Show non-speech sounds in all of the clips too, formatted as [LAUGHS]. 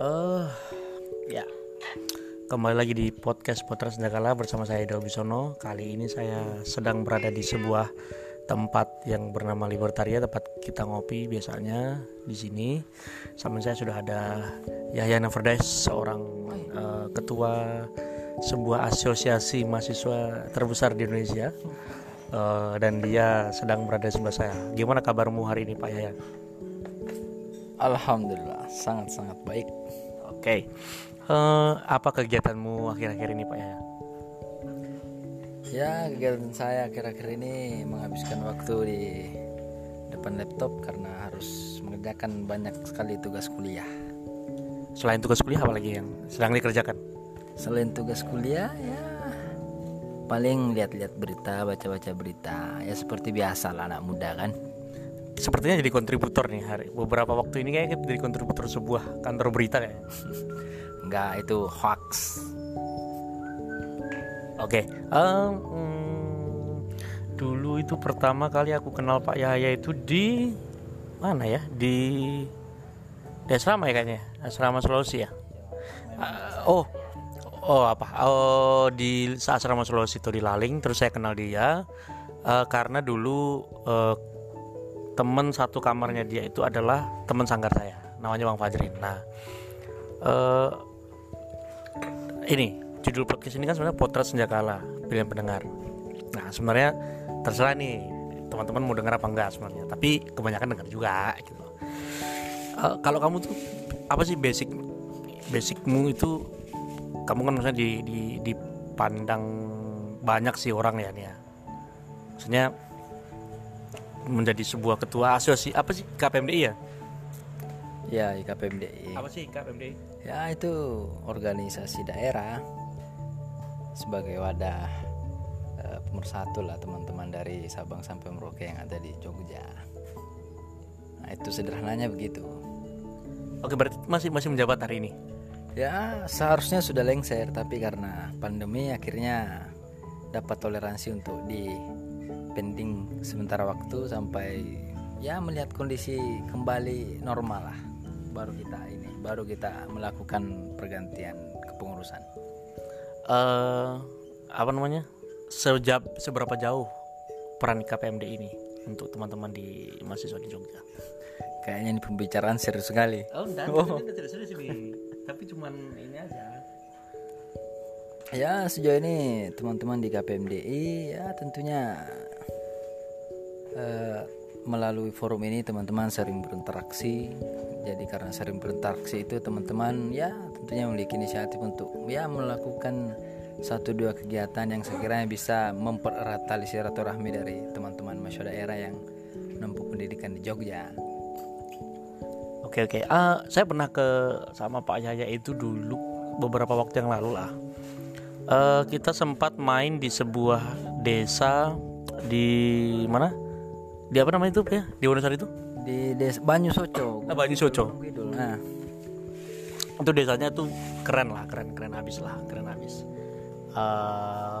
Eh, ya. Kembali lagi di podcast Putra Senjakala bersama saya Edo Bisono. Kali ini saya sedang berada di sebuah tempat yang bernama Libertaria, tempat kita ngopi biasanya di sini. Sama saya sudah ada Yahya Neverdes, seorang eh, ketua sebuah asosiasi mahasiswa terbesar di Indonesia. Eh, dan dia sedang berada di sebelah saya. Gimana kabarmu hari ini Pak Yahya? Alhamdulillah sangat-sangat baik. Oke, Eh, apa kegiatanmu akhir-akhir ini Pak Yahya? Ya kegiatan saya akhir-akhir ini menghabiskan waktu di depan laptop karena harus mengerjakan banyak sekali tugas kuliah. Selain tugas kuliah apa lagi yang sedang dikerjakan? Selain tugas kuliah ya paling lihat-lihat berita, baca-baca berita ya seperti biasa lah anak muda kan. Sepertinya jadi kontributor nih hari beberapa waktu ini kayaknya jadi kontributor sebuah kantor berita kayaknya. [LAUGHS] Enggak itu hoax. Oke, em, hmm, dulu itu pertama kali aku kenal Pak Yahya itu di mana ya? Di di asrama ya kayaknya, asrama Sulawesi ya. Ah, oh, oh apa? Oh di asrama Sulawesi itu di Laling. Terus saya kenal dia eh, karena dulu eh, teman satu kamarnya dia itu adalah teman sanggar saya, namanya Bang Fajrin. Nah, eh, ini judul podcast ini kan sebenarnya potret senjakala pilihan pendengar. Nah sebenarnya terserah nih teman-teman mau dengar apa enggak sebenarnya. Tapi kebanyakan dengar juga gitu. Eh, kalau kamu tuh apa sih basic basicmu itu kamu kan misalnya di, di dipandang banyak sih orang ya nih ya. Maksudnya menjadi sebuah ketua asosiasi apa sih KPMDI ya? Ya IKPMDI. Apa sih KPMDI? Ya itu organisasi daerah sebagai wadah eh, pemersatu lah teman-teman dari Sabang sampai Merauke yang ada di Jogja. Nah itu sederhananya begitu. Oke berarti masih masih menjabat hari ini. Ya seharusnya sudah lengser tapi karena pandemi akhirnya dapat toleransi untuk di pending sementara waktu sampai ya melihat kondisi kembali normal lah baru kita ini baru kita melakukan pergantian kepengurusan. eh apa namanya sejab seberapa jauh peran KPMD ini untuk teman-teman di mahasiswa di Jogja Kayaknya ini pembicaraan serius sekali. oh enggak Oh. tidak serius ini tapi cuman ini aja Ya sejauh ini teman-teman di KPMDI ya tentunya eh, melalui forum ini teman-teman sering berinteraksi. Jadi karena sering berinteraksi itu teman-teman ya tentunya memiliki inisiatif untuk ya melakukan satu dua kegiatan yang sekiranya bisa mempererat tali silaturahmi dari teman-teman mahasiswa daerah yang menempuh pendidikan di Jogja. oke oke Ah, saya pernah ke sama Pak Yahya itu dulu beberapa waktu yang lalu lah Eh, kita sempat main di sebuah desa di mana di apa namanya itu ya di Wonosari itu? Di Desa Banyu Soco. Ah, Banyu Soco. Kidul. Nah, itu desanya tuh keren lah keren keren habis lah keren habis. Eh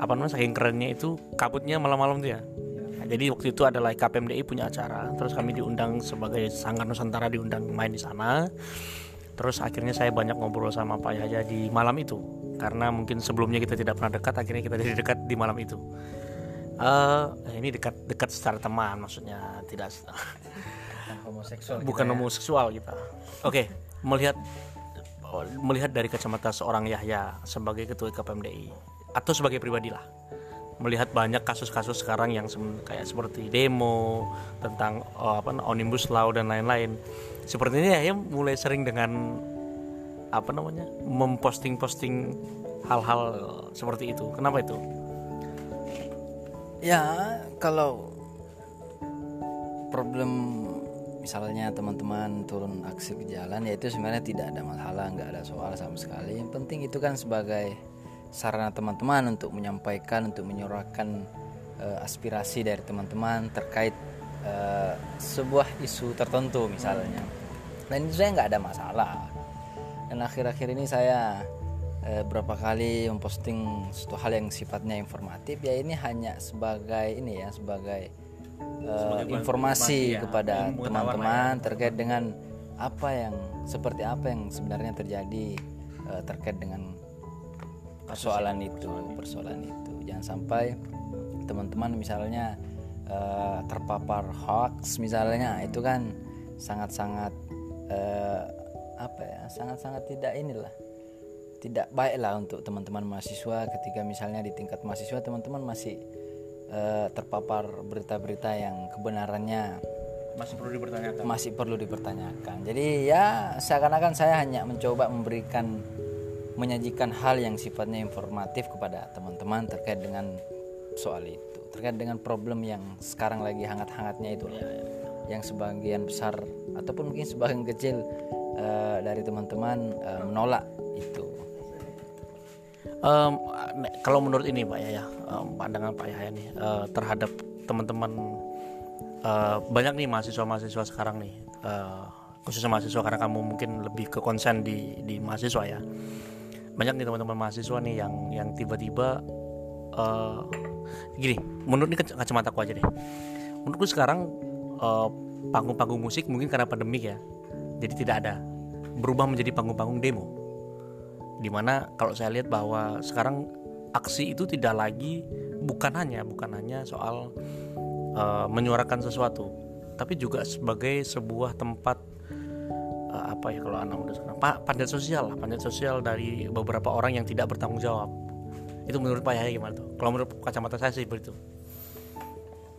apa namanya saking kerennya itu kabutnya malam-malam tuh ya. Nah, jadi waktu itu adalah KPMDI punya acara terus kami diundang sebagai sanggar Nusantara diundang main di sana. Terus akhirnya saya banyak ngobrol sama Pak Yahya di malam itu. Karena mungkin sebelumnya kita tidak pernah dekat akhirnya kita jadi dekat di malam itu Eh ini dekat dekat secara teman maksudnya tidak homoseksual. bukan homoseksual kita. Oke, melihat melihat dari kacamata seorang Yahya sebagai ketua KPMDI atau sebagai pribadi lah. Melihat banyak kasus-kasus sekarang yang kayak seperti demo tentang oh, apa omnibus law dan lain-lain. Sepertinya Yahya mulai sering dengan apa namanya? memposting-posting hal-hal seperti itu. Kenapa itu? Ya, kalau problem misalnya teman-teman turun aksi ke jalan ya itu sebenarnya tidak ada masalah, nggak ada soal sama sekali. Yang penting itu kan sebagai sarana teman-teman untuk menyampaikan, untuk menyuarakan eh, aspirasi dari teman-teman terkait eh, sebuah isu tertentu misalnya. Dan itu saya nggak ada masalah. Dan akhir-akhir ini saya eh, berapa kali memposting suatu hal yang sifatnya informatif ya ini hanya sebagai ini ya sebagai eh, Sebagai informasi ya, kepada pengetahuan teman-teman terkait dengan apa yang seperti apa yang sebenarnya terjadi uh, terkait dengan persoalan itu persoalan itu. jangan sampai teman-teman misalnya uh, terpapar hoax misalnya itu kan sangat-sangat uh, apa ya sangat-sangat tidak inilah tidak baik lah untuk teman-teman mahasiswa ketika misalnya di tingkat mahasiswa teman-teman masih uh, terpapar berita-berita yang kebenarannya. Masih perlu dipertanyakan? Masih perlu dipertanyakan. Jadi ya seakan-akan saya hanya mencoba memberikan menyajikan hal yang sifatnya informatif kepada teman-teman terkait dengan soal itu. Terkait dengan problem yang sekarang lagi hangat-hangatnya itu. Ya, ya. yang sebagian besar ataupun mungkin sebagian kecil uh, dari teman-teman uh, menolak itu um, kalau menurut ini pak ya um, pandangan pak Yahya nih uh, terhadap teman-teman uh, banyak nih mahasiswa-mahasiswa sekarang nih uh, khususnya mahasiswa karena kamu mungkin lebih ke konsen di di mahasiswa ya. Banyak nih teman-teman mahasiswa nih yang yang tiba-tiba uh, gini menurut ini kacamata aku aja deh. Menurutku sekarang panggung-panggung uh, musik mungkin karena pandemik ya jadi tidak ada. Berubah menjadi panggung-panggung demo di mana kalau saya lihat bahwa sekarang aksi itu tidak lagi bukan hanya bukan hanya soal uh, menyuarakan sesuatu tapi juga sebagai sebuah tempat uh, apa ya kalau anak muda sekarang? Panjat sosial lah panjat sosial dari beberapa orang yang tidak bertanggung jawab. Itu menurut Pak Yahya gimana tuh? Kalau menurut kacamata saya sih begitu.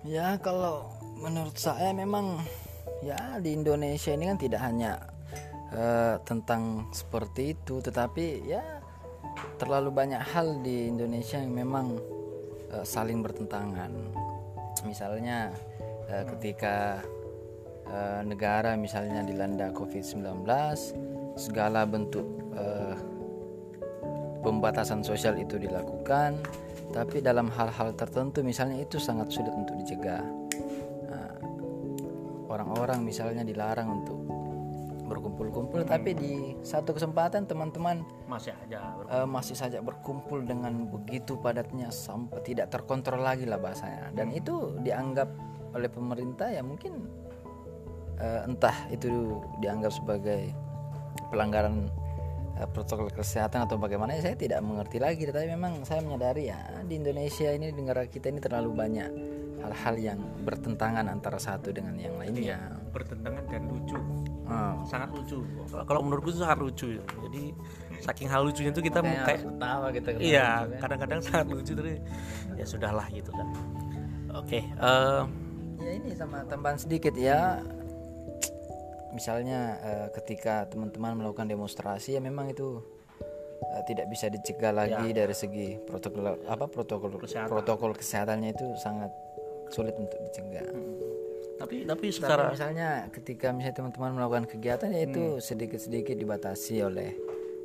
Ya kalau menurut saya memang ya di Indonesia ini kan tidak hanya uh, tentang seperti itu tetapi ya terlalu banyak hal di Indonesia yang memang uh, saling bertentangan. Misalnya uh, ketika uh, negara misalnya dilanda COVID-19 segala bentuk uh, pembatasan sosial itu dilakukan tapi dalam hal-hal tertentu misalnya itu sangat sulit untuk dicegah. Nah, orang-orang misalnya dilarang untuk berkumpul-kumpul hmm. tapi di satu kesempatan teman-teman masih aja uh, masih saja berkumpul dengan begitu padatnya sampai tidak terkontrol lagi lah bahasanya dan hmm. itu dianggap oleh pemerintah ya mungkin uh, entah itu dianggap sebagai pelanggaran uh, protokol kesehatan atau bagaimana ya saya tidak mengerti lagi tetapi memang saya menyadari ya di Indonesia ini di negara kita ini terlalu banyak hal-hal yang bertentangan antara satu dengan yang lainnya iya, bertentangan dan lucu hmm. sangat lucu kalau menurutku itu sangat lucu ya. jadi saking hal lucunya itu kita kayak, kayak ketawa gitu iya kan. kadang-kadang sangat lucu tapi ya sudahlah gitu kan oke okay, uh, eh, ya ini sama tambahan sedikit ya misalnya uh, ketika teman-teman melakukan demonstrasi ya memang itu uh, tidak bisa dicegah lagi ya. dari segi protokol apa protokol Kesehatan. protokol kesehatannya itu sangat sulit untuk dicegah. Hmm tapi tapi secara misalnya ketika misalnya teman-teman melakukan kegiatan ya itu hmm. sedikit-sedikit dibatasi oleh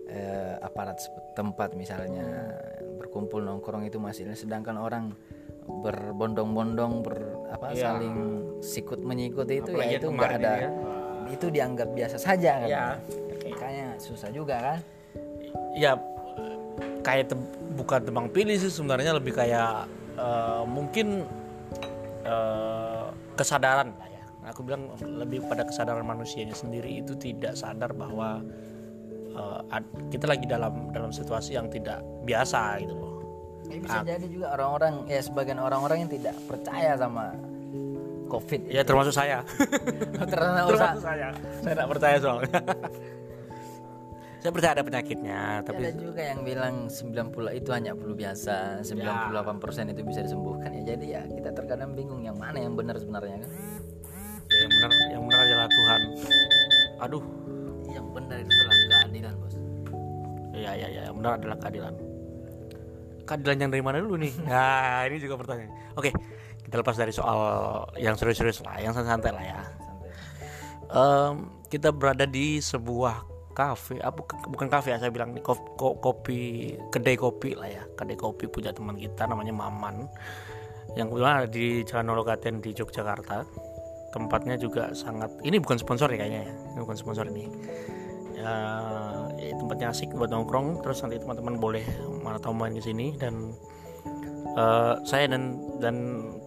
eh, aparat tempat misalnya berkumpul nongkrong itu masih sedangkan orang berbondong-bondong ber apa ya. saling sikut menyikut itu ya itu enggak ada ya. itu dianggap biasa saja kan ya. kayaknya susah juga kan ya kayak te bukan tebang pilih sih sebenarnya lebih kayak uh, mungkin uh, kesadaran lah ya. Aku bilang lebih pada kesadaran manusianya sendiri itu tidak sadar bahwa uh, kita lagi dalam dalam situasi yang tidak biasa gitu loh. Ya, bisa jadi juga orang-orang ya sebagian orang-orang yang tidak percaya sama covid ya termasuk saya. [LAUGHS] Termasuk, termasuk saya. Saya tidak percaya soalnya [LAUGHS] saya percaya ada penyakitnya tapi ada juga yang bilang 90 itu hanya flu biasa. 98% ya. itu bisa disembuhkan. Ya jadi ya kita terkadang bingung yang mana yang benar sebenarnya kan? Ya, yang benar yang benar adalah Tuhan. Aduh. Yang benar itu adalah keadilan bos. Iya iya iya. Yang benar adalah keadilan. Keadilan yang dari mana dulu nih? [LAUGHS] Nah ini juga pertanyaan. Oke kita lepas dari soal yang serius-serius lah yang santai-santai lah ya. Um, kita berada di sebuah kafe ah, bukan kafe ya saya bilang nih kopi, kopi kedai kopi lah ya. Kedai kopi punya teman kita namanya Maman yang kebetulan ada di Jalan Nologaten di Yogyakarta. Tempatnya juga sangat ini bukan sponsor ya kayaknya ya ini bukan sponsor ini. Ya, ya tempatnya asik buat nongkrong terus nanti teman-teman boleh mana tahu main ke sini dan uh, saya dan dan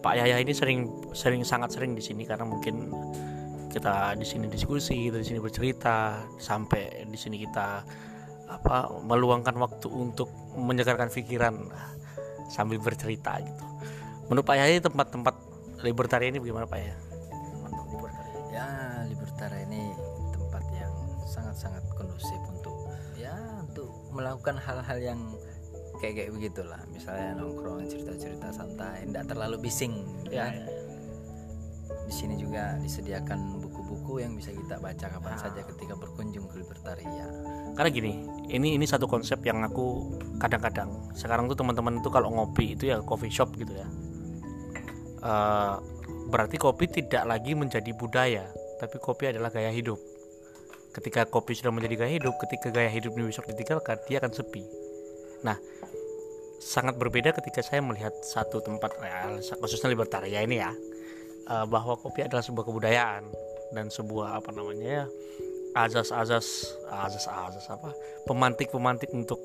Pak Yahya ini sering sering sangat sering di sini karena mungkin kita di sini diskusi kita di sini bercerita sampai di sini kita apa meluangkan waktu untuk menyegarkan pikiran sambil bercerita gitu menurut Pak Yahya tempat-tempat libertarian ini bagaimana Pak Yahya ya libertarian ini tempat yang sangat-sangat kondusif untuk ya untuk melakukan hal-hal yang kayak kayak begitulah misalnya nongkrong cerita-cerita santai tidak terlalu bising ya, kan? ya, ya. di sini juga disediakan buku-buku yang bisa kita baca kapan Ah. saja ketika berkunjung ke libertaria karena gini ini ini satu konsep yang aku kadang-kadang sekarang tuh teman-teman tuh kalau ngopi itu ya coffee shop gitu ya. Eh, berarti kopi tidak lagi menjadi budaya tapi kopi adalah gaya hidup. Ketika kopi sudah menjadi gaya hidup ketika gaya hidup ini besok ditinggalkan dia akan sepi. Nah sangat berbeda ketika saya melihat satu tempat ya, khususnya libertaria ini ya eh, bahwa kopi adalah sebuah kebudayaan dan sebuah apa namanya ya azas-azas azas-azas apa pemantik-pemantik untuk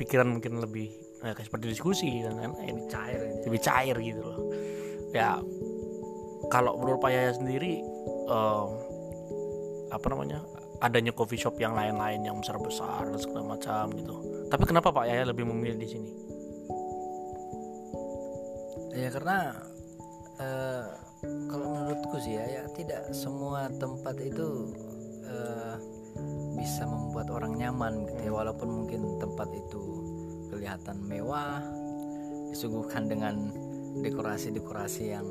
pikiran mungkin lebih eh, kayak seperti diskusi dan lain-lain. Cair ini. lebih cair gitu loh. Ya kalau menurut Pak Yaya sendiri em, apa namanya adanya coffee shop yang lain-lain yang besar-besar dan segala macam gitu. Tapi kenapa Pak Yaya lebih memilih di sini? Ya karena eh, kalau menurutku sih ya, ya tidak semua tempat itu eh, bisa membuat orang nyaman gitu ya walaupun mungkin tempat itu kelihatan mewah disuguhkan dengan dekorasi-dekorasi yang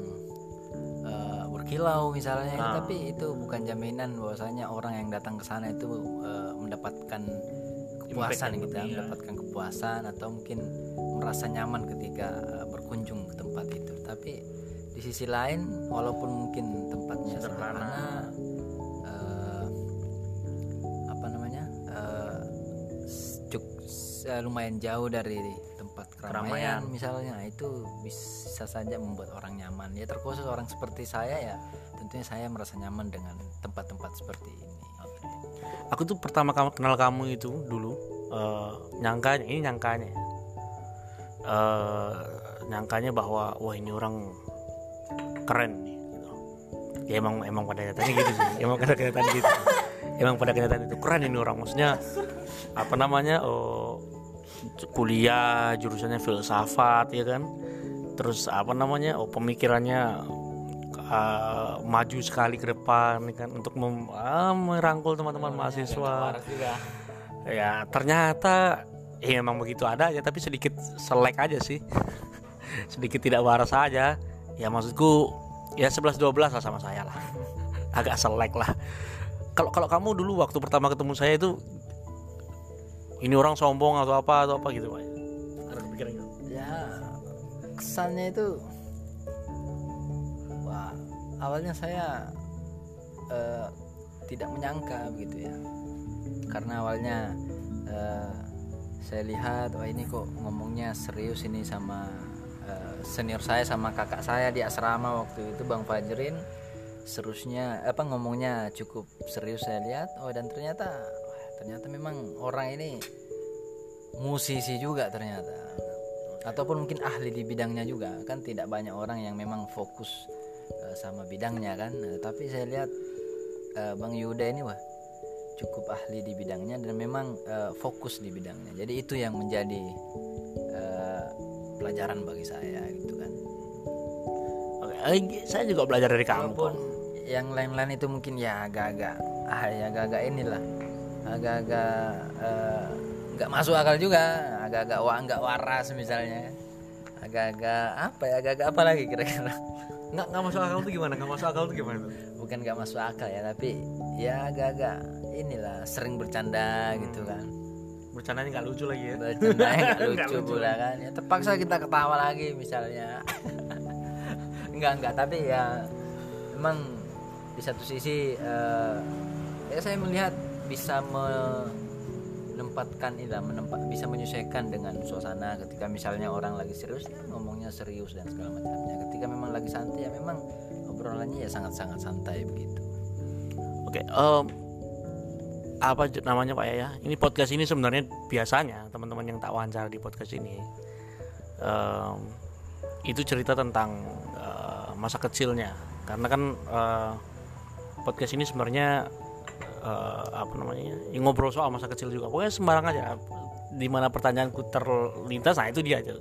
eh, berkilau misalnya Ah. tapi itu bukan jaminan bahwasanya orang yang datang ke sana itu eh, mendapatkan kepuasan gitu ya, ya. mendapatkan kepuasan atau mungkin merasa nyaman ketika eh, berkunjung ke tempat itu tapi di sisi lain walaupun mungkin tempatnya Sederhana. sederhana eh, apa namanya s- cuk- eh, lumayan jauh dari tempat keramaian, Keramaian. misalnya itu bisa saja membuat orang nyaman ya terkhusus orang seperti saya ya tentunya saya merasa nyaman dengan tempat-tempat seperti ini aku tuh pertama kenal kamu itu dulu eh, nyangkanya ini nyangkanya eh nyangkanya bahwa wah ini orang keren nih gitu. ya emang emang pada kenyataannya gitu sih. Emang pada kenyataan gitu. Emang pada kenyataan itu keren ini orang. Maksudnya apa namanya oh, kuliah jurusannya filsafat ya kan? Terus apa namanya oh pemikirannya eh, maju sekali ke depan ya kan? Untuk mem- ah, merangkul teman-teman mahasiswa. ya ternyata ya emang begitu ada ya tapi sedikit selek aja sih. [LAUGHS] Sedikit tidak waras aja ya maksudku ya 11 12 lah sama saya lah. [LAUGHS] Agak selek lah. Kalau kalau kamu dulu waktu pertama ketemu saya itu ini orang sombong atau apa atau apa gitu pak? Ada kepikiran gitu? Ya kesannya itu wah awalnya saya eh, tidak menyangka begitu ya. Karena awalnya eh, saya lihat wah ini kok ngomongnya serius ini sama senior saya sama kakak saya di asrama waktu itu bang Fajrin. Serusnya apa ngomongnya cukup serius saya lihat. Oh dan ternyata ternyata memang orang ini musisi juga ternyata. Ataupun mungkin ahli di bidangnya juga. Kan tidak banyak orang yang memang fokus eh, sama bidangnya kan. Eh, tapi saya lihat eh, Bang Yuda ini wah cukup ahli di bidangnya dan memang eh, fokus di bidangnya. Jadi itu yang menjadi pelajaran bagi saya gitu kan. Oke, eh, saya juga belajar dari kamu kok. yang lain-lain itu mungkin ya agak-agak ah ya agak-agak inilah. Agak-agak eh, nggak masuk akal juga. Agak-agak wah nggak waras misalnya. Agak-agak apa ya agak-agak apa lagi kira-kira? Nggak nggak masuk akal tuh gimana? Nggak masuk akal tuh gimana? Bukan nggak masuk akal ya tapi ya agak-agak inilah sering bercanda gitu kan bercandanya nggak lucu lagi ya. Bercanda nggak [LAUGHS] Nggak lucu lucu. pula kan ya terpaksa kita ketawa lagi misalnya. [LAUGHS] Enggak enggak tapi ya memang di satu sisi eh, ya saya melihat bisa menempatkan ini lah, menempat bisa menyesuaikan dengan suasana ketika misalnya orang lagi serius ya ngomongnya serius dan segala macamnya. Ketika memang lagi santai ya memang obrolannya ya sangat-sangat santai begitu. Oke, em, apa namanya Pak Yaya? Ini podcast ini sebenarnya biasanya teman-teman yang tak wawancara di podcast ini em, itu cerita tentang eh, masa kecilnya, karena kan eh, podcast ini sebenarnya eh, apa namanya ya, ngobrol soal masa kecil juga. Pokoknya sembarang aja di mana pertanyaanku terlintas nah itu dia aja.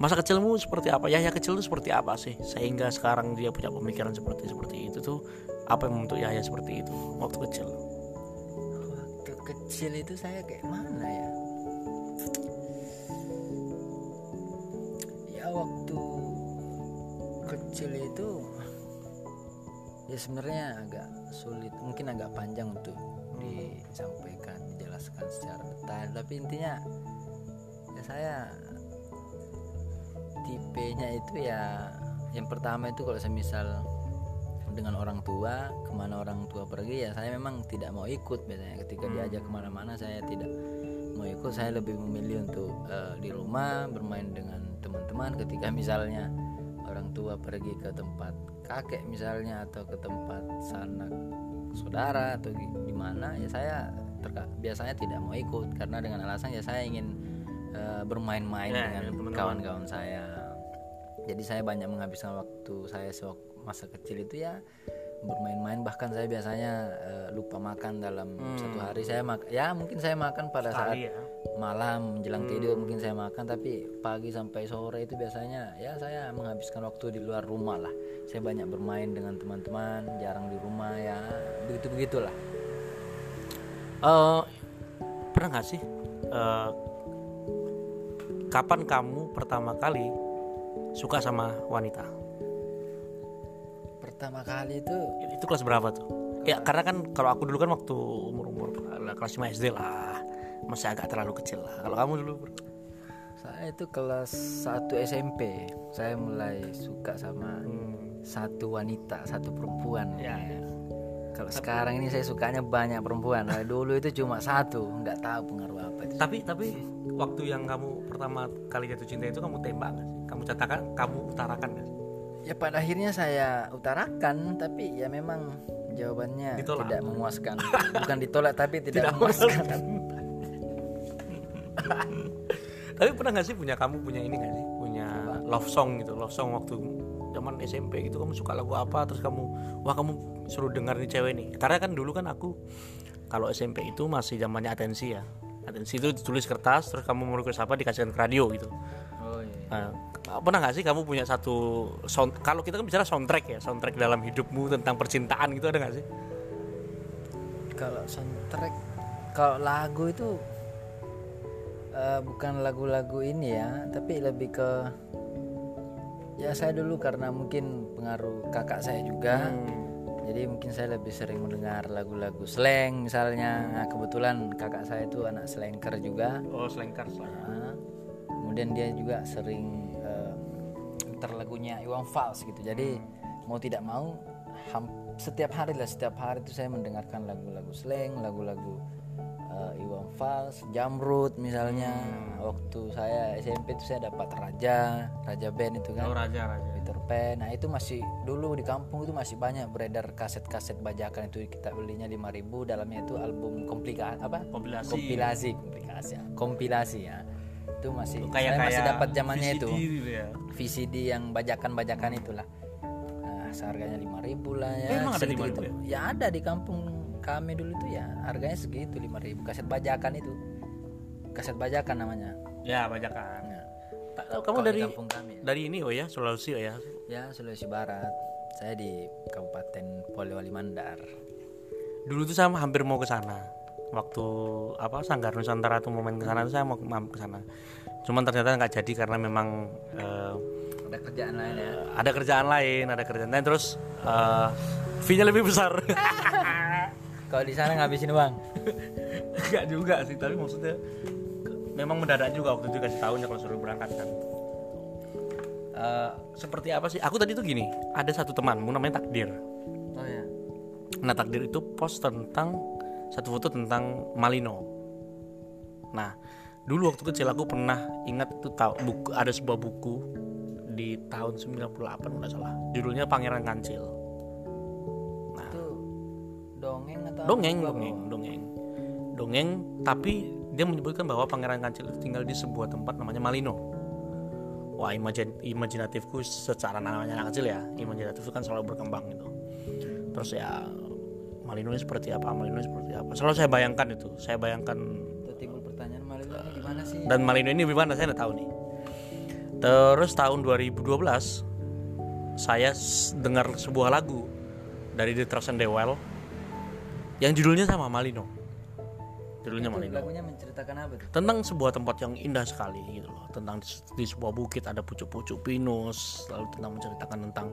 Masa kecilmu seperti apa? Ya ya kecil itu seperti apa sih? Sehingga sekarang dia punya pemikiran seperti seperti itu tuh apa yang membentuk Yahya seperti itu waktu kecil kecil itu saya kayak mana ya? Ya waktu kecil itu ya sebenarnya agak sulit mungkin agak panjang untuk disampaikan dijelaskan secara detail. Tapi intinya ya saya tipenya itu ya yang pertama itu kalau semisal dengan orang tua ke mana orang tua pergi ya saya memang tidak mau ikut biasanya. Ketika diajak ke mana-mana saya tidak mau ikut. Saya lebih memilih untuk eh, di rumah bermain dengan teman-teman. Ketika misalnya orang tua pergi ke tempat kakek misalnya atau ke tempat sanak saudara atau di di mana ya saya biasanya tidak mau ikut. Karena dengan alasan ya saya ingin eh, bermain-main Ya, dengan kawan-kawan saya. Jadi saya banyak menghabiskan waktu saya sewak- masa kecil itu ya bermain-main. Bahkan saya biasanya eh, lupa makan dalam satu hari. Saya mak ya mungkin saya makan pada saat Sekali ya. malam menjelang tidur mungkin saya makan. Tapi pagi sampai sore itu biasanya ya saya menghabiskan waktu di luar rumah lah. Saya banyak bermain dengan teman-teman jarang di rumah ya begitu begitulah Eh, pernah nggak sih eh, kapan kamu pertama kali suka sama wanita pertama kali itu. Itu kelas berapa tuh? Ya karena kan kalau aku dulu kan waktu umur umur kelas 5 SD lah. Masih agak terlalu kecil lah. Kalau kamu dulu bro? saya itu kelas 1 SMP saya mulai suka sama satu wanita satu perempuan. Ya, ya. kalau sekarang ini saya sukanya banyak perempuan. Nah, dulu itu cuma satu nggak tahu pengaruh apa itu. Tapi tapi waktu yang kamu pertama kali jatuh cinta itu kamu tembak sih? Kamu catakan kamu utarakan sih Ya pada akhirnya saya utarakan tapi ya memang jawabannya Ditolak. tidak memuaskan. [LAUGHS] Bukan ditolak tapi tidak, memuaskan. tapi pernah nggak sih punya kamu punya ini nggak sih punya love song gitu love song waktu zaman SMP gitu kamu suka lagu apa terus kamu wah kamu suruh dengar nih cewek nih karena kan dulu kan aku kalau SMP itu masih zamannya atensi ya atensi itu ditulis kertas terus kamu mau request apa dikasihkan ke radio gitu Oh iya. Nah, pernah nggak sih kamu punya satu sound kalau kita kan bicara soundtrack ya soundtrack dalam hidupmu tentang percintaan gitu ada nggak sih Kalau soundtrack kalau lagu itu eh, bukan lagu-lagu ini ya, tapi lebih ke ya saya dulu karena mungkin pengaruh kakak saya juga. Jadi mungkin saya lebih sering mendengar lagu-lagu slang misalnya. Nah, kebetulan kakak saya itu anak slanker juga. oh selengkar Nah, kemudian dia juga sering lagunya Iwan Fals gitu. Jadi mau tidak mau setiap hari lah setiap hari itu saya mendengarkan lagu-lagu slang lagu-lagu eh, Iwan Fals Jamrut misalnya. Waktu saya SMP itu saya dapat Raja Raja Band itu kan. Oh raja raja Nah itu masih dulu di kampung itu masih banyak beredar kaset-kaset bajakan itu kita belinya 5000 dalamnya itu album komplikasi apa? Kompilasi. Kompilasi, kompilasi ya. Kompilasi ya. Itu masih kayak saya masih dapat zamannya VCD itu. gitu ya VCD yang bajakan-bajakan itulah. Nah, seharganya 5000 lah ya. Emang ada segitu-gitu. 5.000 Ya ada di kampung kami dulu itu ya harganya segitu 5000 kaset bajakan itu. Kaset bajakan namanya. ya bajakan Tak- kamu kalau di dari kampung kami. dari ini oh ya Sulawesi oh ya Ya, Sulawesi Barat. Saya di Kabupaten Polewali Mandar. dulu tuh saya hampir mau ke sana waktu apa Sanggar Nusantara tuh mau main ke sana tuh saya mau ke sana cuman ternyata nggak jadi karena memang eh, Ada kerjaan lain ya. ada kerjaan lain ada kerjaan lain terus eh, fee-nya lebih besar [LAUGHS] Kalau di sana ngabisin uang. [LAUGHS] Enggak juga sih tapi maksudnya memang mendadak juga waktu itu kasih tahunya kalau suruh berangkat kan. Eh, seperti apa sih? Aku tadi tuh gini ada satu temanmu namanya Takdir. Oh ya. Nah takdir itu post tentang satu foto tentang Malino. Nah dulu waktu kecil aku pernah ingat itu tahu buku ada sebuah buku di tahun 98 nggak salah. Judulnya Pangeran Kancil. Itu dongeng atau Dongeng dongeng dongeng. Dongeng tapi dia menyebutkan bahwa Pangeran Kancil itu tinggal di sebuah tempat namanya Malino. Wah imajin, imajinatifku secara namanya anak kecil ya imajinatif itu kan selalu berkembang gitu. Terus ya Malino ini seperti apa Malino ini seperti apa selalu saya bayangkan itu saya bayangkan Itu timbul pertanyaan Malino ini gimana sih? dan Malino ini gimana saya nggak tahu nih terus tahun 2012 saya dengar sebuah lagu dari The Trust and the Well yang judulnya sama Malino judulnya lagunya menceritakan apa tuh? tentang sebuah tempat yang indah sekali gitu loh tentang di, di sebuah bukit ada pucuk-pucuk pinus lalu tentang menceritakan tentang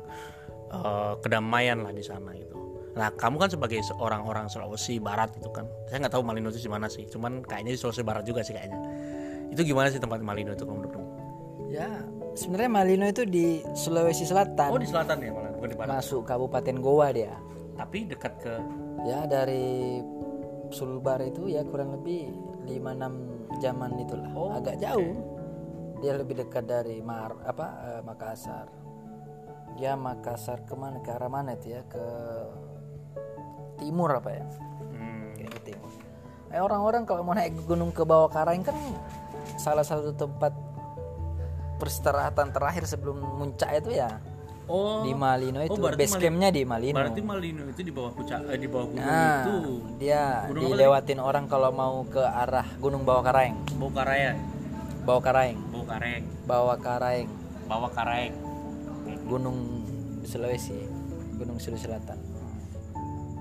eh, kedamaian lah di sana gitu nah kamu kan sebagai seorang orang Sulawesi Barat itu kan saya nggak tahu Malino itu di mana sih cuman kayaknya di Sulawesi Barat juga sih kayaknya itu gimana sih tempat Malino itu menurut kamu? Ya, sebenarnya Malino itu di Sulawesi Selatan. Oh di selatan ya malah bukan di barat Masuk Kabupaten Goa dia. tapi dekat ke Ya dari Sulbar itu ya kurang lebih 5-6 jaman itulah. Oh, Agak jauh. Dia lebih dekat dari Mar apa eh, Makassar. Ya Makassar ke mana ke arah mana itu ya ke timur apa ya? hmm, ke timur. Eh, orang-orang kalau mau naik gunung ke bawah Karang kan salah satu tempat peristirahatan terakhir sebelum muncak itu ya oh di Malino itu. berarti Base campnya di Malino. berarti Malino itu di bawah puncak eh, di bawah gunung Nah, itu dia Gunung dilewatin orang kalau mau ke arah Gunung Bawah Karaeng. bawah Karaya Bawah Karaeng, bawah Kareng Bawah Karaeng, bawah Kareng Gunung Sulawesi, Gunung Sulawesi Selatan.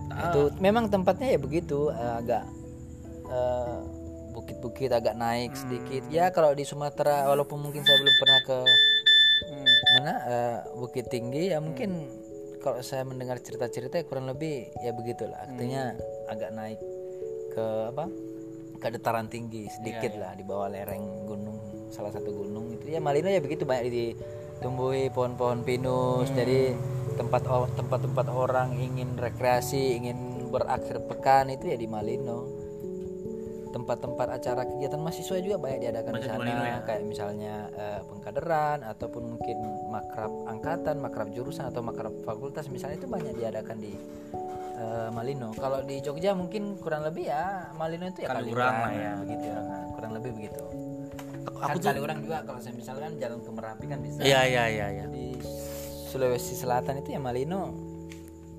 Ah. Itu memang tempatnya ya begitu, eh, agak eh, bukit-bukit agak naik sedikit. Ya kalau di Sumatera walaupun mungkin saya belum pernah ke Hmm. Mana eh, bukit tinggi? Ya mungkin kalau saya mendengar cerita-cerita ya kurang lebih ya begitulah. Artinya agak naik ke apa? Ke dataran tinggi sedikit lah di bawah lereng gunung salah satu gunung itu. Ya Malino ya begitu banyak ditumbuhi pohon-pohon pinus. Jadi tempat tempat-tempat orang ingin rekreasi ingin berakhir pekan itu ya di Malino tempat-tempat acara kegiatan mahasiswa juga banyak diadakan di sana ya? kayak misalnya eh, pengkaderan ataupun mungkin makrab angkatan, makrab jurusan atau makrab fakultas misalnya itu banyak diadakan di eh, Malino. Kalau di Jogja mungkin kurang lebih ya Malino itu ya Kaliurang Kaliurang lah ya. begitu ya. Nah, kurang lebih begitu. aku, Kan aku tuh Kaliurang juga kalau saya misalkan jalan ke Merapi kan bisa. iya iya iya iya Di Sulawesi Selatan itu ya Malino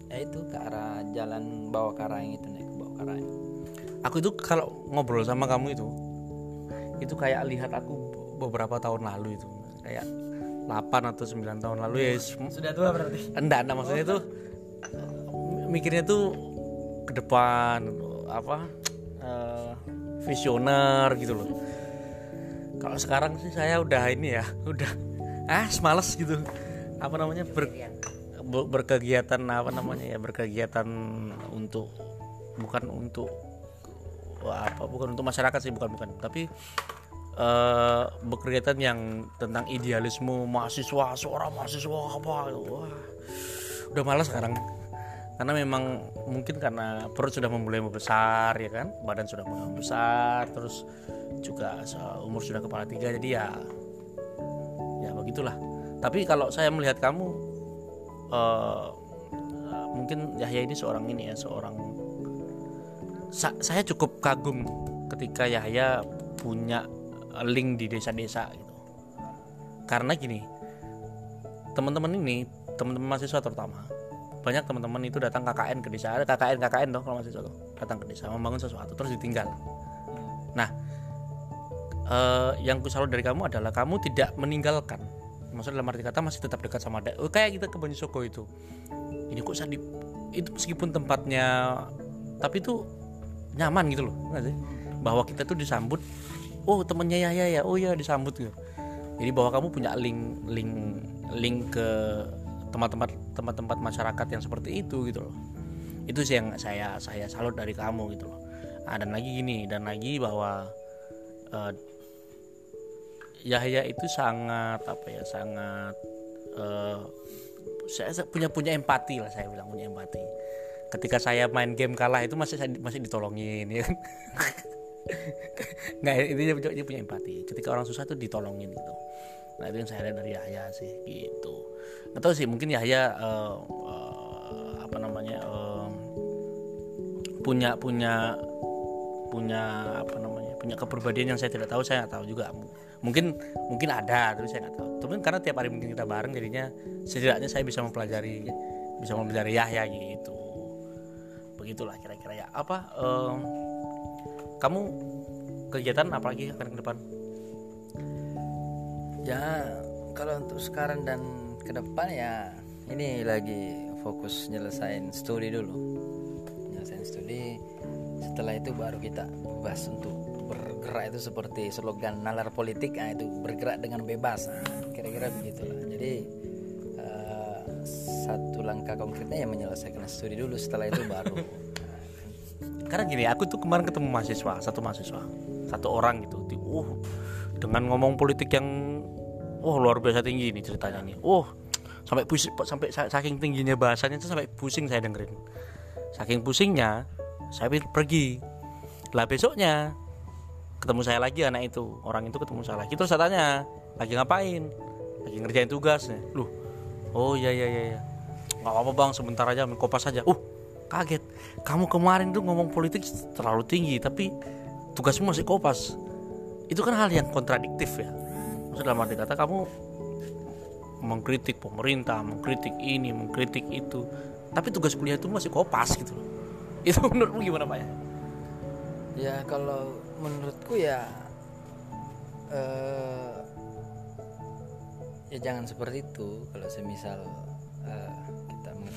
ya itu ke arah jalan bawah Karaeng itu naik ke bawah Karaeng. Aku itu kalau ngobrol sama kamu itu itu kayak lihat aku beberapa tahun lalu itu. Kayak 8 atau 9 tahun lalu ya Sudah tua berarti. enggak enggak maksudnya itu mikirnya tuh ke depan apa eh, visioner gitu loh. Kalau sekarang sih saya udah ini ya udah ah males gitu. Apa namanya ber, ber- berkegiatan apa namanya ya berkegiatan untuk bukan untuk apa bukan untuk masyarakat sih bukan bukan. Tapi eh berkegiatan yang tentang idealisme mahasiswa seorang mahasiswa apa wah. Udah malas sekarang. Karena memang mungkin karena perut sudah mulai membesar ya kan? Badan sudah mulai membesar terus juga umur sudah kepala tiga jadi ya ya begitulah. Tapi kalau saya melihat kamu eh, mungkin Yahya ini seorang ini ya seorang sa- saya cukup kagum ketika Yahya punya link di desa-desa gitu. Karena gini teman-teman ini teman-teman mahasiswa terutama banyak teman-teman itu datang KKN ke desa ada KKN KKN dong kalau mahasiswa tuh datang ke desa membangun sesuatu terus ditinggal. Nah eh, yang ku salut dari kamu adalah kamu tidak meninggalkan. Maksudnya dalam arti kata masih tetap dekat sama ada oh, kayak kita ke Banyusoko itu. Ini kok saya di- itu meskipun tempatnya tapi itu nyaman gitu loh bahwa kita tuh disambut oh temennya ya ya ya oh ya disambut gitu. Jadi bahwa kamu punya link link link ke tempat-tempat tempat-tempat masyarakat yang seperti itu gitu loh. Itu sih yang saya saya salut dari kamu gitu loh. Ah, dan lagi gini dan lagi bahwa eh, Yahya itu sangat apa ya sangat saya saya punya punya empati lah saya bilang punya empati ketika saya main game kalah itu masih masih ditolongin ya kan? [LAUGHS] Nggak ini dia, punya- empati. Ketika orang susah tuh ditolongin gitu. Nah itu yang saya lihat dari Yahya sih gitu. Tahu sih mungkin Yahya eh, eh, apa namanya eh, punya punya punya apa namanya punya kepribadian yang saya tidak tahu saya nggak tahu juga. Mungkin mungkin ada tapi saya nggak tahu. Tapi karena tiap hari mungkin kita bareng jadinya setidaknya saya bisa mempelajari bisa mempelajari Yahya gitu begitulah kira-kira ya. Apa em, kamu kegiatan apa lagi akan ke depan? Ya kalau untuk sekarang dan ke depan ya ini lagi fokus nyelesain studi dulu. Nyelesain studi setelah itu baru kita bebas untuk bergerak itu seperti slogan nalar politik nah itu bergerak dengan bebas. Nah, kira-kira begitulah. Jadi satu langkah konkretnya ya menyelesaikan studi dulu setelah itu baru. [LAUGHS] Karena gini aku tuh kemarin ketemu mahasiswa satu mahasiswa satu orang gitu. Uh dengan ngomong politik yang wah luar biasa tinggi nih ceritanya nih. Uh sampai pusing sampai sa- saking tingginya bahasanya tuh sampai pusing saya dengerin. Saking pusingnya saya pergi. Lah besoknya ketemu saya lagi anak itu orang itu ketemu saya lagi. Terus saya tanya lagi ngapain? Lagi ngerjain tugas loh oh iya iya iya iya. Nggak apa-apa bang. Sebentar aja main kopas aja. Uh kaget. Kamu kemarin tuh ngomong politik terlalu tinggi tapi tugasmu masih kopas. Itu kan hal yang kontradiktif ya. Maksud dalam arti kata kamu mengkritik pemerintah mengkritik ini mengkritik itu. Tapi tugas kuliah itu masih kopas gitu [LAUGHS] itu menurutmu gimana pak ya? Ya kalau menurutku ya eh ya jangan seperti itu. Kalau semisal kita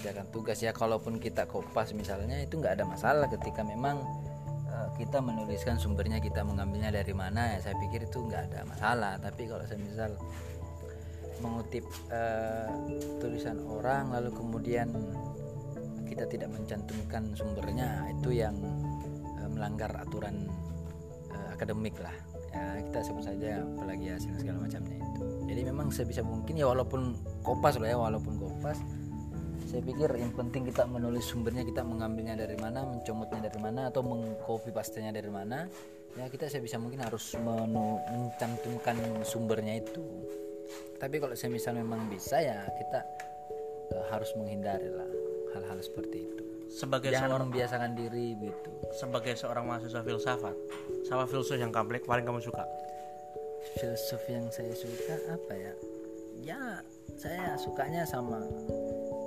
mengerjakan tugas ya kalaupun kita kopas misalnya itu nggak ada masalah ketika memang eh, kita menuliskan sumbernya kita mengambilnya dari mana ya saya pikir itu nggak ada masalah. Tapi kalau semisal mengutip eh, tulisan orang lalu kemudian kita tidak mencantumkan sumbernya itu yang eh, melanggar aturan eh, akademik lah. Ya kita sebut saja plagiasi segala macamnya itu. Jadi memang sebisa mungkin ya walaupun kopas loh ya walaupun kopas saya pikir yang penting kita menulis sumbernya kita mengambilnya dari mana mencomotnya dari mana atau mengcopy pastenya dari mana ya kita sebisa mungkin harus menu- mencantumkan sumbernya itu. Tapi kalau semisal memang bisa ya kita eh, harus menghindari lah hal-hal seperti itu. Sebagai jangan seorang membiasakan diri gitu. Sebagai seorang mahasiswa filsafat sama filsuf yang kamu paling kamu suka? Filsuf yang saya suka apa ya? Ya saya sukanya sama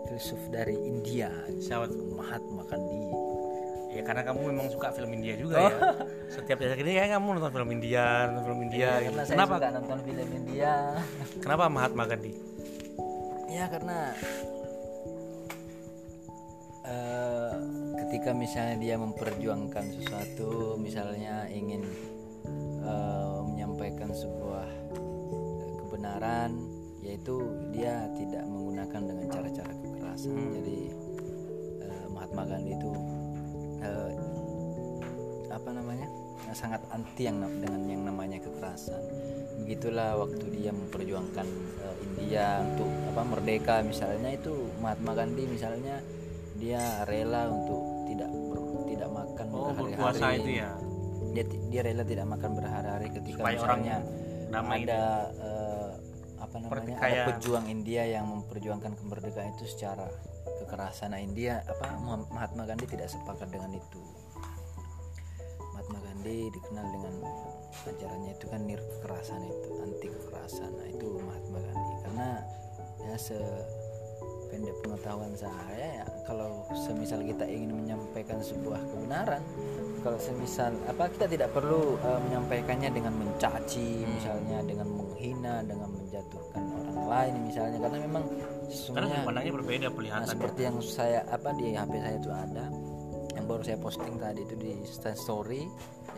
filsuf dari India. Siapa tuh? Mahatma Gandhi. Ya karena kamu memang suka film India juga Oh. ya. Setiap jasa gini kayak kamu nonton film India nonton film India gitu. karena saya kenapa? suka nonton film India. Kenapa Mahatma Gandhi? Ya karena eh, ketika misalnya dia memperjuangkan sesuatu misalnya ingin eh, menyampaikan sebuah eh, kebenaran yaitu dia tidak menggunakan dengan kekerasan jadi eh, Mahatma Gandhi itu eh, apa namanya sangat anti yang dengan yang namanya kekerasan. Begitulah waktu dia memperjuangkan eh, India untuk apa merdeka misalnya itu Mahatma Gandhi misalnya dia rela untuk tidak ber- tidak makan oh berhari-hari. itu ya? Dia dia rela tidak makan berhari-hari ketika Supaya orang misalnya damai ada eh, apa namanya? Ada pejuang India yang memperjuangkan kemerdekaan itu secara kekerasan. Nah India apa Mahatma Gandhi tidak sepakat dengan itu. Mahatma Gandhi dikenal dengan ajarannya itu kan nir kekerasan itu anti kekerasan. Nah itu Mahatma Gandhi. Karena ya se pendek pengetahuan saya ya kalau semisal kita ingin menyampaikan sebuah kebenaran kalau semisal apa kita tidak perlu eh, menyampaikannya dengan mencaci misalnya dengan menghina dengan menjatuhkan orang lain misalnya karena memang karena sesungguhnya sudut pandangnya berbeda Nah, pelihatannya. seperti yang saya apa di HP saya itu ada yang baru saya posting tadi itu di story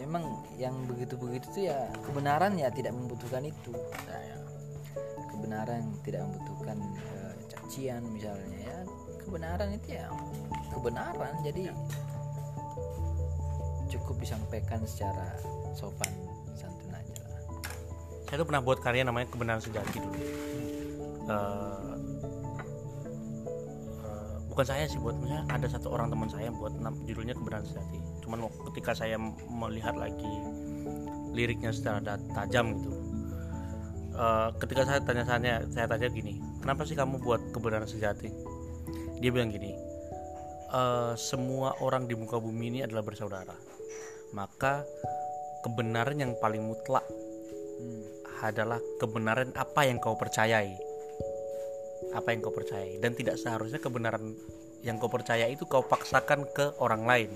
memang yang begitu-begitu itu ya kebenaran ya tidak membutuhkan itu. Nah, ya. kebenaran tidak membutuhkan eh, cacian misalnya ya kebenaran itu ya kebenaran. Jadi cukup disampaikan secara sopan santun aja lah. Saya tuh pernah buat karya namanya kebenaran sejati dulu. Eh, eh, bukan saya sih buat maksudnya ada satu orang teman saya buat judulnya kebenaran sejati. Cuman waktu- ketika saya melihat lagi liriknya secara tajam gitu eh, ketika saya tanya tanya saya tanya gini kenapa sih kamu buat kebenaran sejati? Dia bilang gini "Eh, semua orang di muka bumi ini adalah bersaudara. Maka kebenaran yang paling mutlak Hmm. adalah kebenaran apa yang kau percayai. Apa yang kau percayai. Dan tidak seharusnya kebenaran yang kau percaya itu kau paksakan ke orang lain.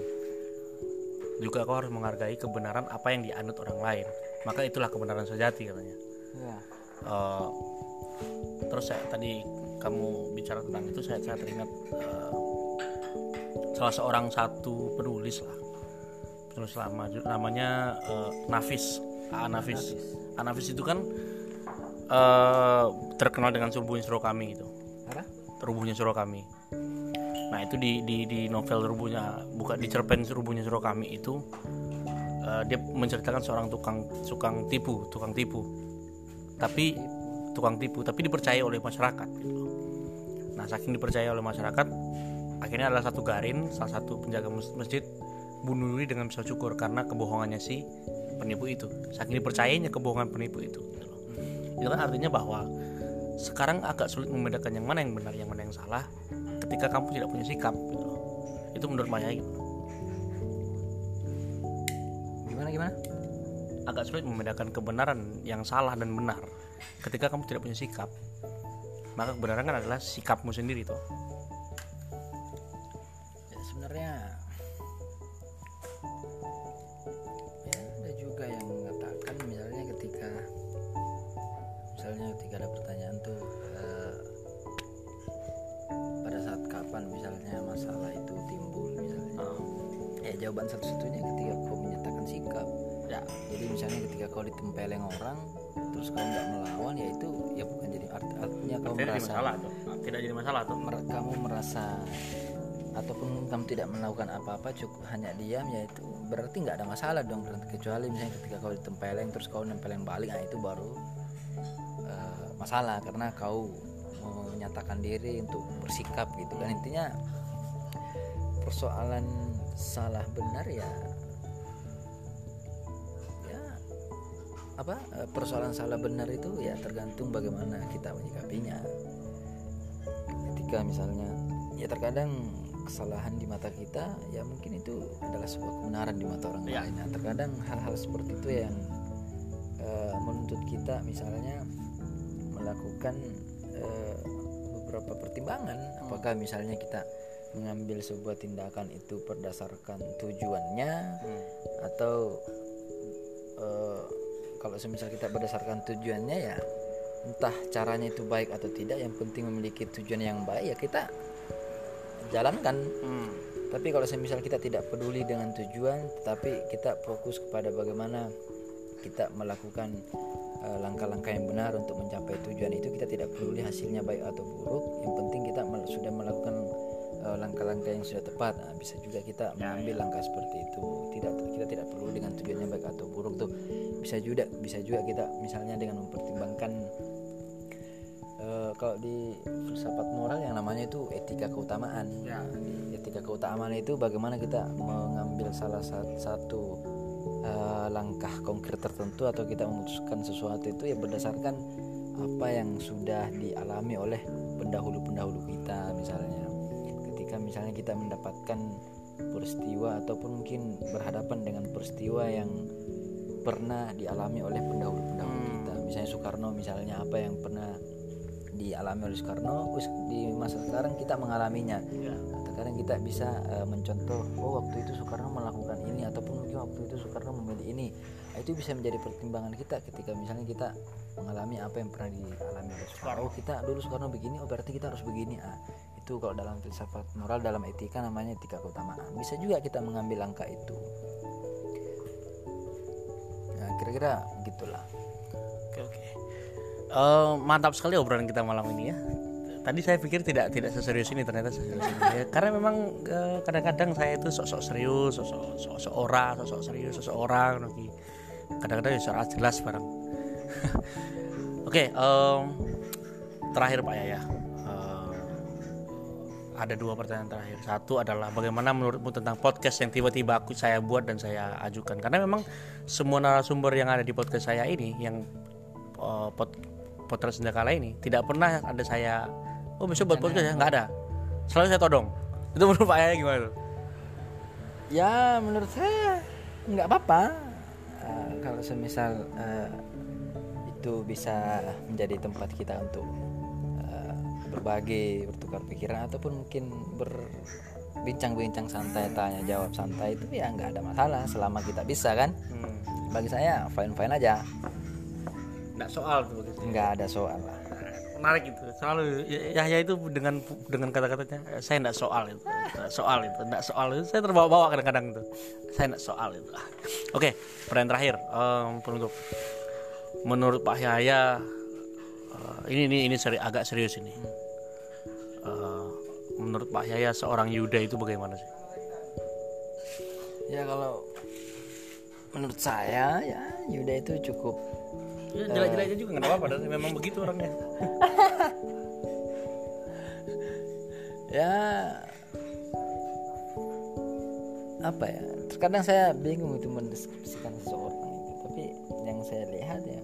Juga kau harus menghargai kebenaran apa yang dianut orang lain. Maka itulah kebenaran sejati katanya. Ya. Eh, terus saya tadi kamu bicara tentang itu saya saya teringat eh, salah seorang satu penulis lah. Penulis lama namanya eh, Nafis A Nafis A Nafis itu kan eh, terkenal dengan subuhnya suruh kami itu apa? Rubuhnya suruh kami nah itu di di, di novel rubuhnya bukan di cerpen rubuhnya suruh kami itu eh, dia menceritakan seorang tukang tukang tipu tukang tipu. Tapi tukang tipu tapi dipercaya oleh masyarakat gitu. nah saking dipercaya oleh masyarakat akhirnya adalah satu garin salah satu penjaga mas- masjid bunuh diri dengan pisau cukur karena kebohongannya si penipu itu. Saking dipercayainya kebohongan penipu itu. Itu kan artinya bahwa sekarang agak sulit membedakan yang mana yang benar yang mana yang salah ketika kamu tidak punya sikap gitu itu menurut Maya gitu. gimana gimana? Agak sulit membedakan kebenaran yang salah dan benar ketika kamu tidak punya sikap. Maka kebenaran kan adalah sikapmu sendiri tuh sebenarnya. Ya ada juga yang mengatakan misalnya ketika misalnya ketika ada pertanyaan tuh eh, pada saat kapan misalnya masalah itu timbul misalnya. Ya jawaban satu-satunya ketika kau menyatakan sikap. Ya. Jadi misalnya ketika kau ditempeleng orang terus kau nggak melawan ya itu ya bukan jadi art- artinya kau tidak jadi merasa masalah tidak jadi masalah tuh. mer- kamu merasa ataupun kamu tidak melakukan apa-apa cukup hanya diam ya itu berarti nggak ada masalah dong kecuali misalnya ketika kau ditempeleng terus kau nempeleng balik nah itu baru eh, masalah. Karena kau menyatakan diri untuk bersikap gitu kan. Intinya persoalan salah benar ya ya apa eh, persoalan salah benar itu ya tergantung bagaimana kita menyikapinya. Ketika misalnya ya terkadang kesalahan di mata kita ya mungkin itu adalah sebuah kebenaran di mata orang Ya. lain. Nah, terkadang hal-hal seperti itu yang eh, menuntut kita misalnya melakukan eh, beberapa pertimbangan. Apakah misalnya kita mengambil sebuah tindakan itu berdasarkan tujuannya atau eh, kalau semisal kita berdasarkan tujuannya ya entah caranya itu baik atau tidak yang penting memiliki tujuan yang baik ya kita jalankan. Hmm. tapi kalau semisal kita tidak peduli dengan tujuan tetapi kita fokus kepada bagaimana kita melakukan eh, langkah-langkah yang benar untuk mencapai tujuan itu kita tidak peduli hasilnya baik atau buruk. Yang penting kita sudah melakukan eh, langkah-langkah yang sudah tepat. Nah, bisa juga kita mengambil langkah seperti itu. Tidak kita tidak perlu dengan tujuannya baik atau buruk tuh. Bisa juga bisa juga kita misalnya dengan mempertimbangkan kalau di filsafat moral yang namanya itu etika keutamaan. Ya. Etika keutamaan itu bagaimana kita mengambil salah sat- satu eh, langkah konkret tertentu atau kita memutuskan sesuatu itu ya berdasarkan apa yang sudah dialami oleh pendahulu-pendahulu kita misalnya. Ketika misalnya kita mendapatkan peristiwa ataupun mungkin berhadapan dengan peristiwa yang pernah dialami oleh pendahulu-pendahulu Hmm. kita. Misalnya Soekarno misalnya apa yang pernah dialami oleh Soekarno di masa sekarang kita mengalaminya. Ya. Terkadang kita bisa eh, mencontoh oh waktu itu Soekarno melakukan ini ataupun mungkin waktu itu Soekarno memilih ini. Nah, itu bisa menjadi pertimbangan kita ketika misalnya kita mengalami apa yang pernah dialami oleh Soekarno. Oh kita dulu Soekarno begini oh berarti kita harus begini. Ah itu kalau dalam filsafat moral dalam etika namanya etika keutamaan. Bisa juga kita mengambil langkah itu. Nah kira-kira gitulah Oke oke. Eh, mantap sekali obrolan kita malam ini ya. Tadi saya pikir tidak tidak seserius ini ternyata seserius ini. Ya, karena memang eh, kadang-kadang saya itu sok-sok serius, sok-sok sok-sok ora, sok-sok serius, sok-sok orang. Kadang-kadang ya jelas barang. [LAUGHS] oke, em, terakhir Pak Yaya. Eh, ada dua pertanyaan terakhir. Satu adalah bagaimana menurutmu tentang podcast yang tiba-tiba aku saya buat dan saya ajukan? Karena memang semua narasumber yang ada di podcast saya ini yang uh, podcast Senjakala ini tidak pernah ada saya oh besok buat podcast ya? nggak ada. Selalu saya todong. [LAUGHS] Itu menurut Pak Yaya gimana tuh? Ya menurut saya nggak apa-apa. Eh, kalau semisal eh, itu bisa menjadi tempat kita untuk eh, berbagi bertukar pikiran ataupun mungkin berbincang-bincang santai tanya jawab santai itu ya nggak ada masalah selama kita bisa kan? Hmm. bagi saya fine fine aja nggak soal tuh begitu nggak ada soal lah. Menarik itu. Selalu ya ya itu dengan dengan kata-katanya "Eh, saya nggak soal itu Nggak soal itu nggak soal itu. Saya terbawa-bawa kadang-kadang itu saya nggak soal itu. Oke pertanyaan terakhir. Em, penutup. Menurut Pak Yahya eh, ini ini ini seri, agak serius ini. Eh, menurut Pak Yahya seorang Yuda itu bagaimana sih? Ya kalau menurut saya ya Yuda itu cukup ya jelek-jeleknya juga nggak apa-apa memang begitu orangnya. [LAUGHS] Ya. Apa ya? Terkadang saya bingung itu mendeskripsikan seseorang itu tapi yang saya lihat ya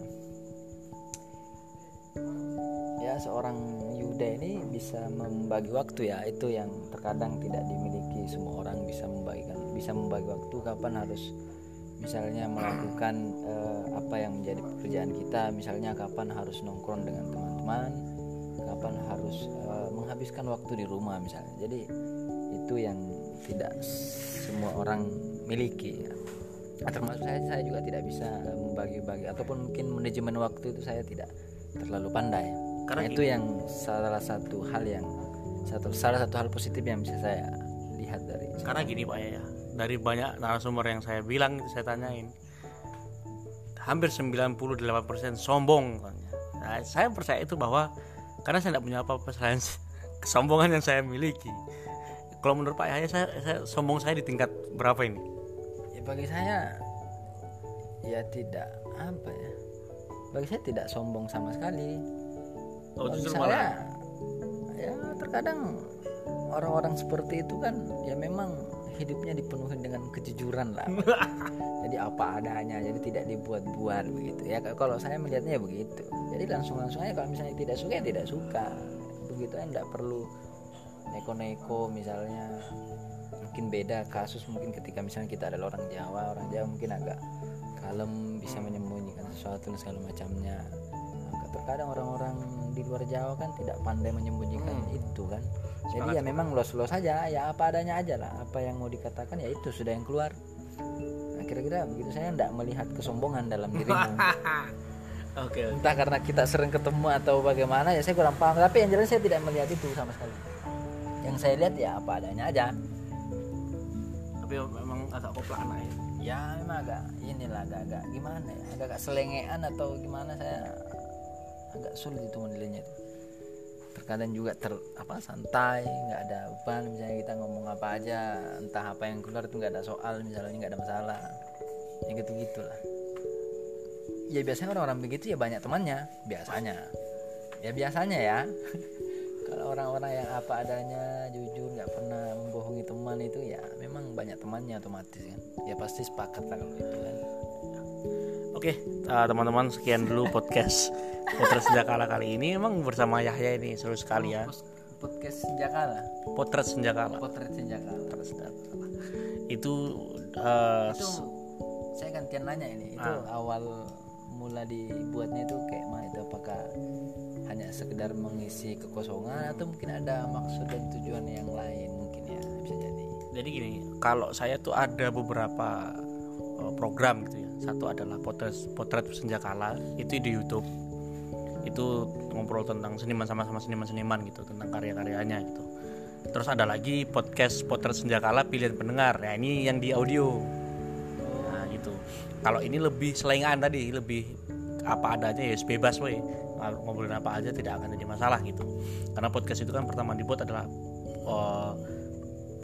ya seorang Yuda ini bisa membagi waktu ya. Itu yang terkadang tidak dimiliki semua orang bisa membagikan bisa membagi waktu kapan harus misalnya melakukan eh, apa yang menjadi pekerjaan kita misalnya kapan harus nongkrong dengan teman-teman kapan harus eh, menghabiskan waktu di rumah misalnya. Jadi itu yang tidak semua orang miliki. Ya. termasuk saya saya juga tidak bisa membagi-bagi ataupun mungkin manajemen waktu itu saya tidak terlalu pandai. Karena Nah, itu yang salah satu hal yang satu salah satu hal positif yang bisa saya lihat dari karena gini Pak Yahya dari banyak narasumber yang saya bilang saya tanyain. Hampir 98% sombong katanya. Nah, saya percaya itu bahwa karena saya tidak punya apa-apa selain [LAUGHS] kesombongan yang saya miliki. Kalau menurut Pak Yahya saya, saya sombong saya di tingkat berapa ini? Ya bagi saya ya tidak apa ya. Bagi saya tidak sombong sama sekali. Oh, Bagi justru saya malah? ya terkadang orang-orang seperti itu kan ya memang hidupnya dipenuhi dengan kejujuran lah. [LAUGHS] Jadi apa adanya jadi tidak dibuat-buat begitu ya. Kalau saya melihatnya ya begitu. Jadi langsung-langsung aja kalau misalnya tidak suka ya tidak suka. Begitu kan tidak perlu neko-neko misalnya mungkin beda kasus mungkin ketika misalnya kita adalah orang Jawa orang Jawa mungkin agak kalem bisa menyembunyikan sesuatu dan segala macamnya terkadang orang-orang di luar Jawa kan tidak pandai menyembunyikan itu kan. Jadi ya memang los-los saja ya apa adanya aja lah. Apa yang mau dikatakan ya itu sudah yang keluar. Nah, kira-kira begitu saya tidak melihat kesombongan dalam dirimu. [LAUGHS] Oke entah karena kita sering ketemu atau bagaimana ya saya kurang paham. Tapi yang jelas saya tidak melihat itu sama sekali. Yang saya lihat ya apa adanya aja. Tapi memang agak koplak anak ya. Ya memang agak inilah agak-agak gimana ya? Agak-agak selengean atau gimana saya agak sulit itu menilainya itu. Terkadang juga ter apa santai nggak ada beban. Misalnya kita ngomong apa aja entah apa yang keluar itu nggak ada soal misalnya nggak ada masalah. Ya gitu gitulah. Ya biasanya orang-orang begitu ya banyak temannya. Biasanya. Ya biasanya ya. [LAUGHS] Kalau orang-orang yang apa adanya jujur nggak pernah membohongi teman itu ya memang banyak temannya otomatis kan. Ya pasti sepakat lah kalau itu kan Oke, uh, teman-teman sekian dulu podcast Potret Senjakala kali ini. Emang bersama Yahya ini seru sekali ya. podcast senjakala Potret Senjakala. potret senjakala Potret Senjakala. Itu uh, itu saya gantian nanya ini itu awal mula dibuatnya itu kayak mana itu apakah hanya sekedar mengisi kekosongan atau mungkin ada maksud dan tujuan yang lain mungkin ya bisa jadi jadi gini, kalau saya tuh ada beberapa uh, program gitu ya. Satu adalah potret potret senjakala itu di YouTube. Itu ngobrol tentang seniman sama-sama seniman-seniman gitu, tentang karya-karyanya gitu. Terus ada lagi podcast potret senjakala pilihan pendengar. Ya ini yang di audio. Nah, gitu. Kalau ini lebih selengaan tadi, lebih apa adanya ya bebas weh. Ngobrolin apa aja tidak akan jadi masalah gitu. Karena podcast itu kan pertama dibuat adalah uh,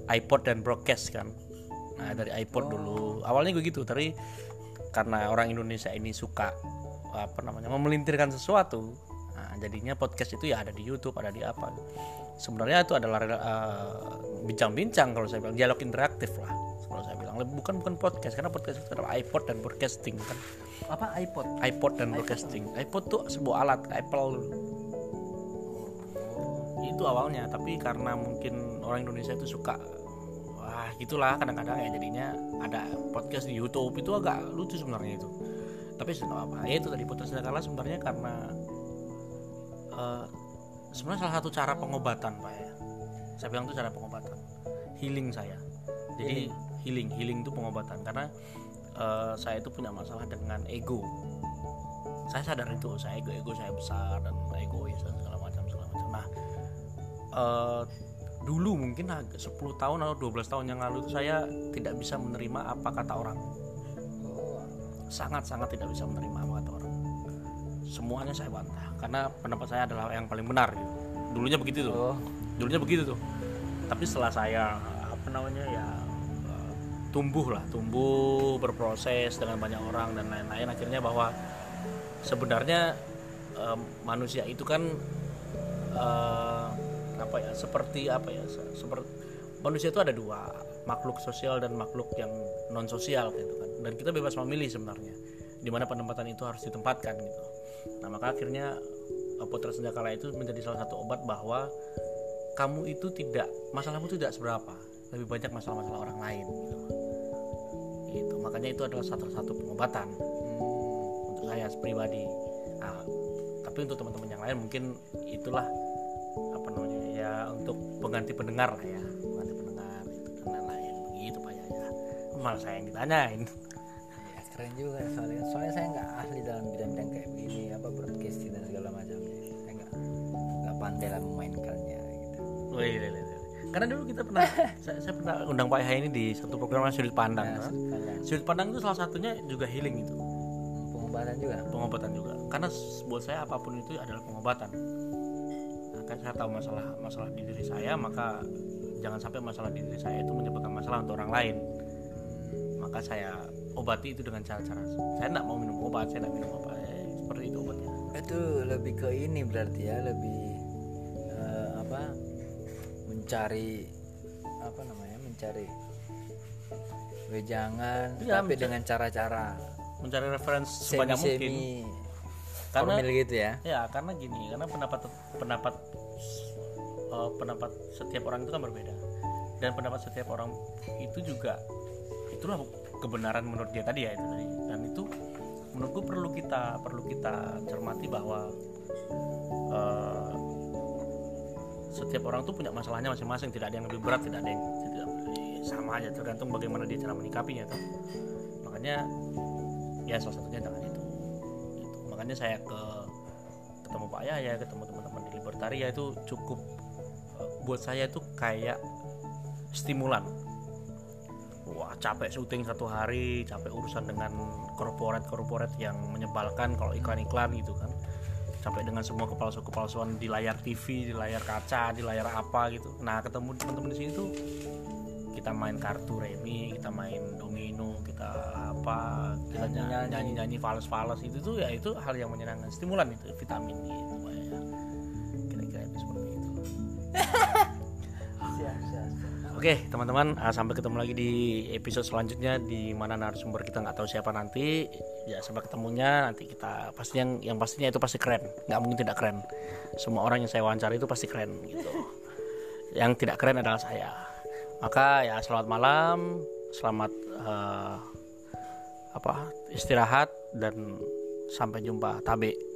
iPod dan broadcast kan. Nah dari iPod dulu awalnya gue gitu, tapi karena orang Indonesia ini suka apa namanya memelintirkan sesuatu, nah, jadinya podcast itu ya ada di YouTube, ada di apa. Sebenarnya itu adalah uh, bincang-bincang kalau saya bilang dialog interaktif lah. Kalau saya bilang bukan bukan podcast karena podcast itu adalah iPod dan broadcasting kan. apa iPod iPod dan broadcasting. iPod tuh sebuah alat Apple itu awalnya tapi karena mungkin orang Indonesia itu suka wah gitulah kadang-kadang ya jadinya ada podcast di YouTube itu agak lucu sebenarnya itu. Tapi sudah apa ya itu tadi podcast kala sebenarnya karena eh, sebenarnya salah satu cara pengobatan pak ya. Saya bilang itu cara pengobatan. Healing saya. Jadi healing healing itu pengobatan. Karena eh, saya itu punya masalah dengan ego. Saya sadar itu saya ego ego saya besar dan egois dan segala macam segala macam. Nah eh, dulu mungkin agak 10 tahun atau 12 tahun yang lalu itu saya tidak bisa menerima apa kata orang. Sangat-sangat tidak bisa menerima apa kata orang. Semuanya saya bantah karena pendapat saya adalah yang paling benar gitu. Dulunya begitu tuh. Oh, dulunya begitu tuh. Tapi setelah saya apa namanya ya eh, tumbuh lah tumbuh berproses dengan banyak orang dan lain-lain akhirnya bahwa sebenarnya em, manusia itu kan eh, apa ya seperti apa ya seperti manusia itu ada dua makhluk sosial dan makhluk yang non sosial gitu kan. Dan kita bebas memilih sebenarnya di mana penempatan itu harus ditempatkan gitu. Nah maka akhirnya eh, putra senjakala itu menjadi salah satu obat bahwa kamu itu tidak masalahmu itu tidak seberapa lebih banyak masalah-masalah orang lain gitu. Itu makanya itu adalah satu satu pengobatan untuk saya pribadi. Nah, tapi untuk teman-teman yang lain mungkin itulah apa namanya ya untuk pengganti pendengar lah ya pengganti pendengar itu dan lain-lain. Begitu pak ya malah saya yang ditanyain. Ya, keren juga soalnya soalnya saya nggak ahli dalam bidang-bidang kayak begini apa broadcasting dan segala macamnya saya nggak nggak pandai lah memainkannya gitu. Wih, wih, wih, wih. karena dulu kita pernah [LAUGHS] saya, saya pernah undang Pak Yahya ini di satu program sudut pandang. Kan? sudut pandang. sudut pandang itu salah satunya juga healing itu. Pengobatan juga? Pengobatan juga. Karena buat saya apa pun itu adalah pengobatan kan saya tahu masalah masalah di diri saya maka jangan sampai masalah di diri saya itu menyebabkan masalah untuk orang lain. Maka saya obati itu dengan cara-cara. Saya tidak mau minum obat saya tidak minum obat Eh, seperti itu obatnya. Itu lebih ke ini berarti ya lebih eh, apa mencari apa namanya mencari wejangan Iya, tapi mencari- dengan cara-cara mencari referensi sebanyak mungkin. Semi Karena- formil gitu ya. Ya karena gini karena pendapat pendapat eh, pendapat setiap orang itu kan berbeda. Dan pendapat setiap orang itu juga itulah kebenaran menurut dia tadi ya itu tadi. Dan itu menurutku perlu kita perlu kita cermati bahwa eh, setiap orang tuh punya masalahnya masing-masing. Tidak ada yang lebih berat tidak ada yang tidak sama aja. Tergantung bagaimana dia cara menyikapinya tuh makanya ya salah satunya dengan itu. Makanya saya ke ketemu Pak Yahya ketemu teman-teman di Libertaria itu cukup buat saya itu kayak stimulan. Wah capek syuting satu hari capek urusan dengan korporat korporat yang menyebalkan kalau iklan-iklan gitu kan. Capek dengan semua kepalsuan-kepalsuan di layar TV di layar kaca di layar apa gitu. Nah ketemu teman-teman di sini tuh kita main kartu remi kita main domino kita apa kita Nyanyi-nyanyi. nyanyi nyanyi fals-fals. Itu tuh ya itu hal yang menyenangkan. Stimulan itu vitamin gitu Oke teman-teman ah, sampai ketemu lagi di episode selanjutnya di mana narasumber kita nggak tahu siapa nanti. Ya sampai ketemunya nanti kita pasti yang yang pastinya itu pasti keren. Nggak mungkin tidak keren. Semua orang yang saya wawancara itu pasti keren gitu. Yang tidak keren adalah saya. Maka ya selamat malam selamat eh, apa istirahat dan sampai jumpa. Tabe.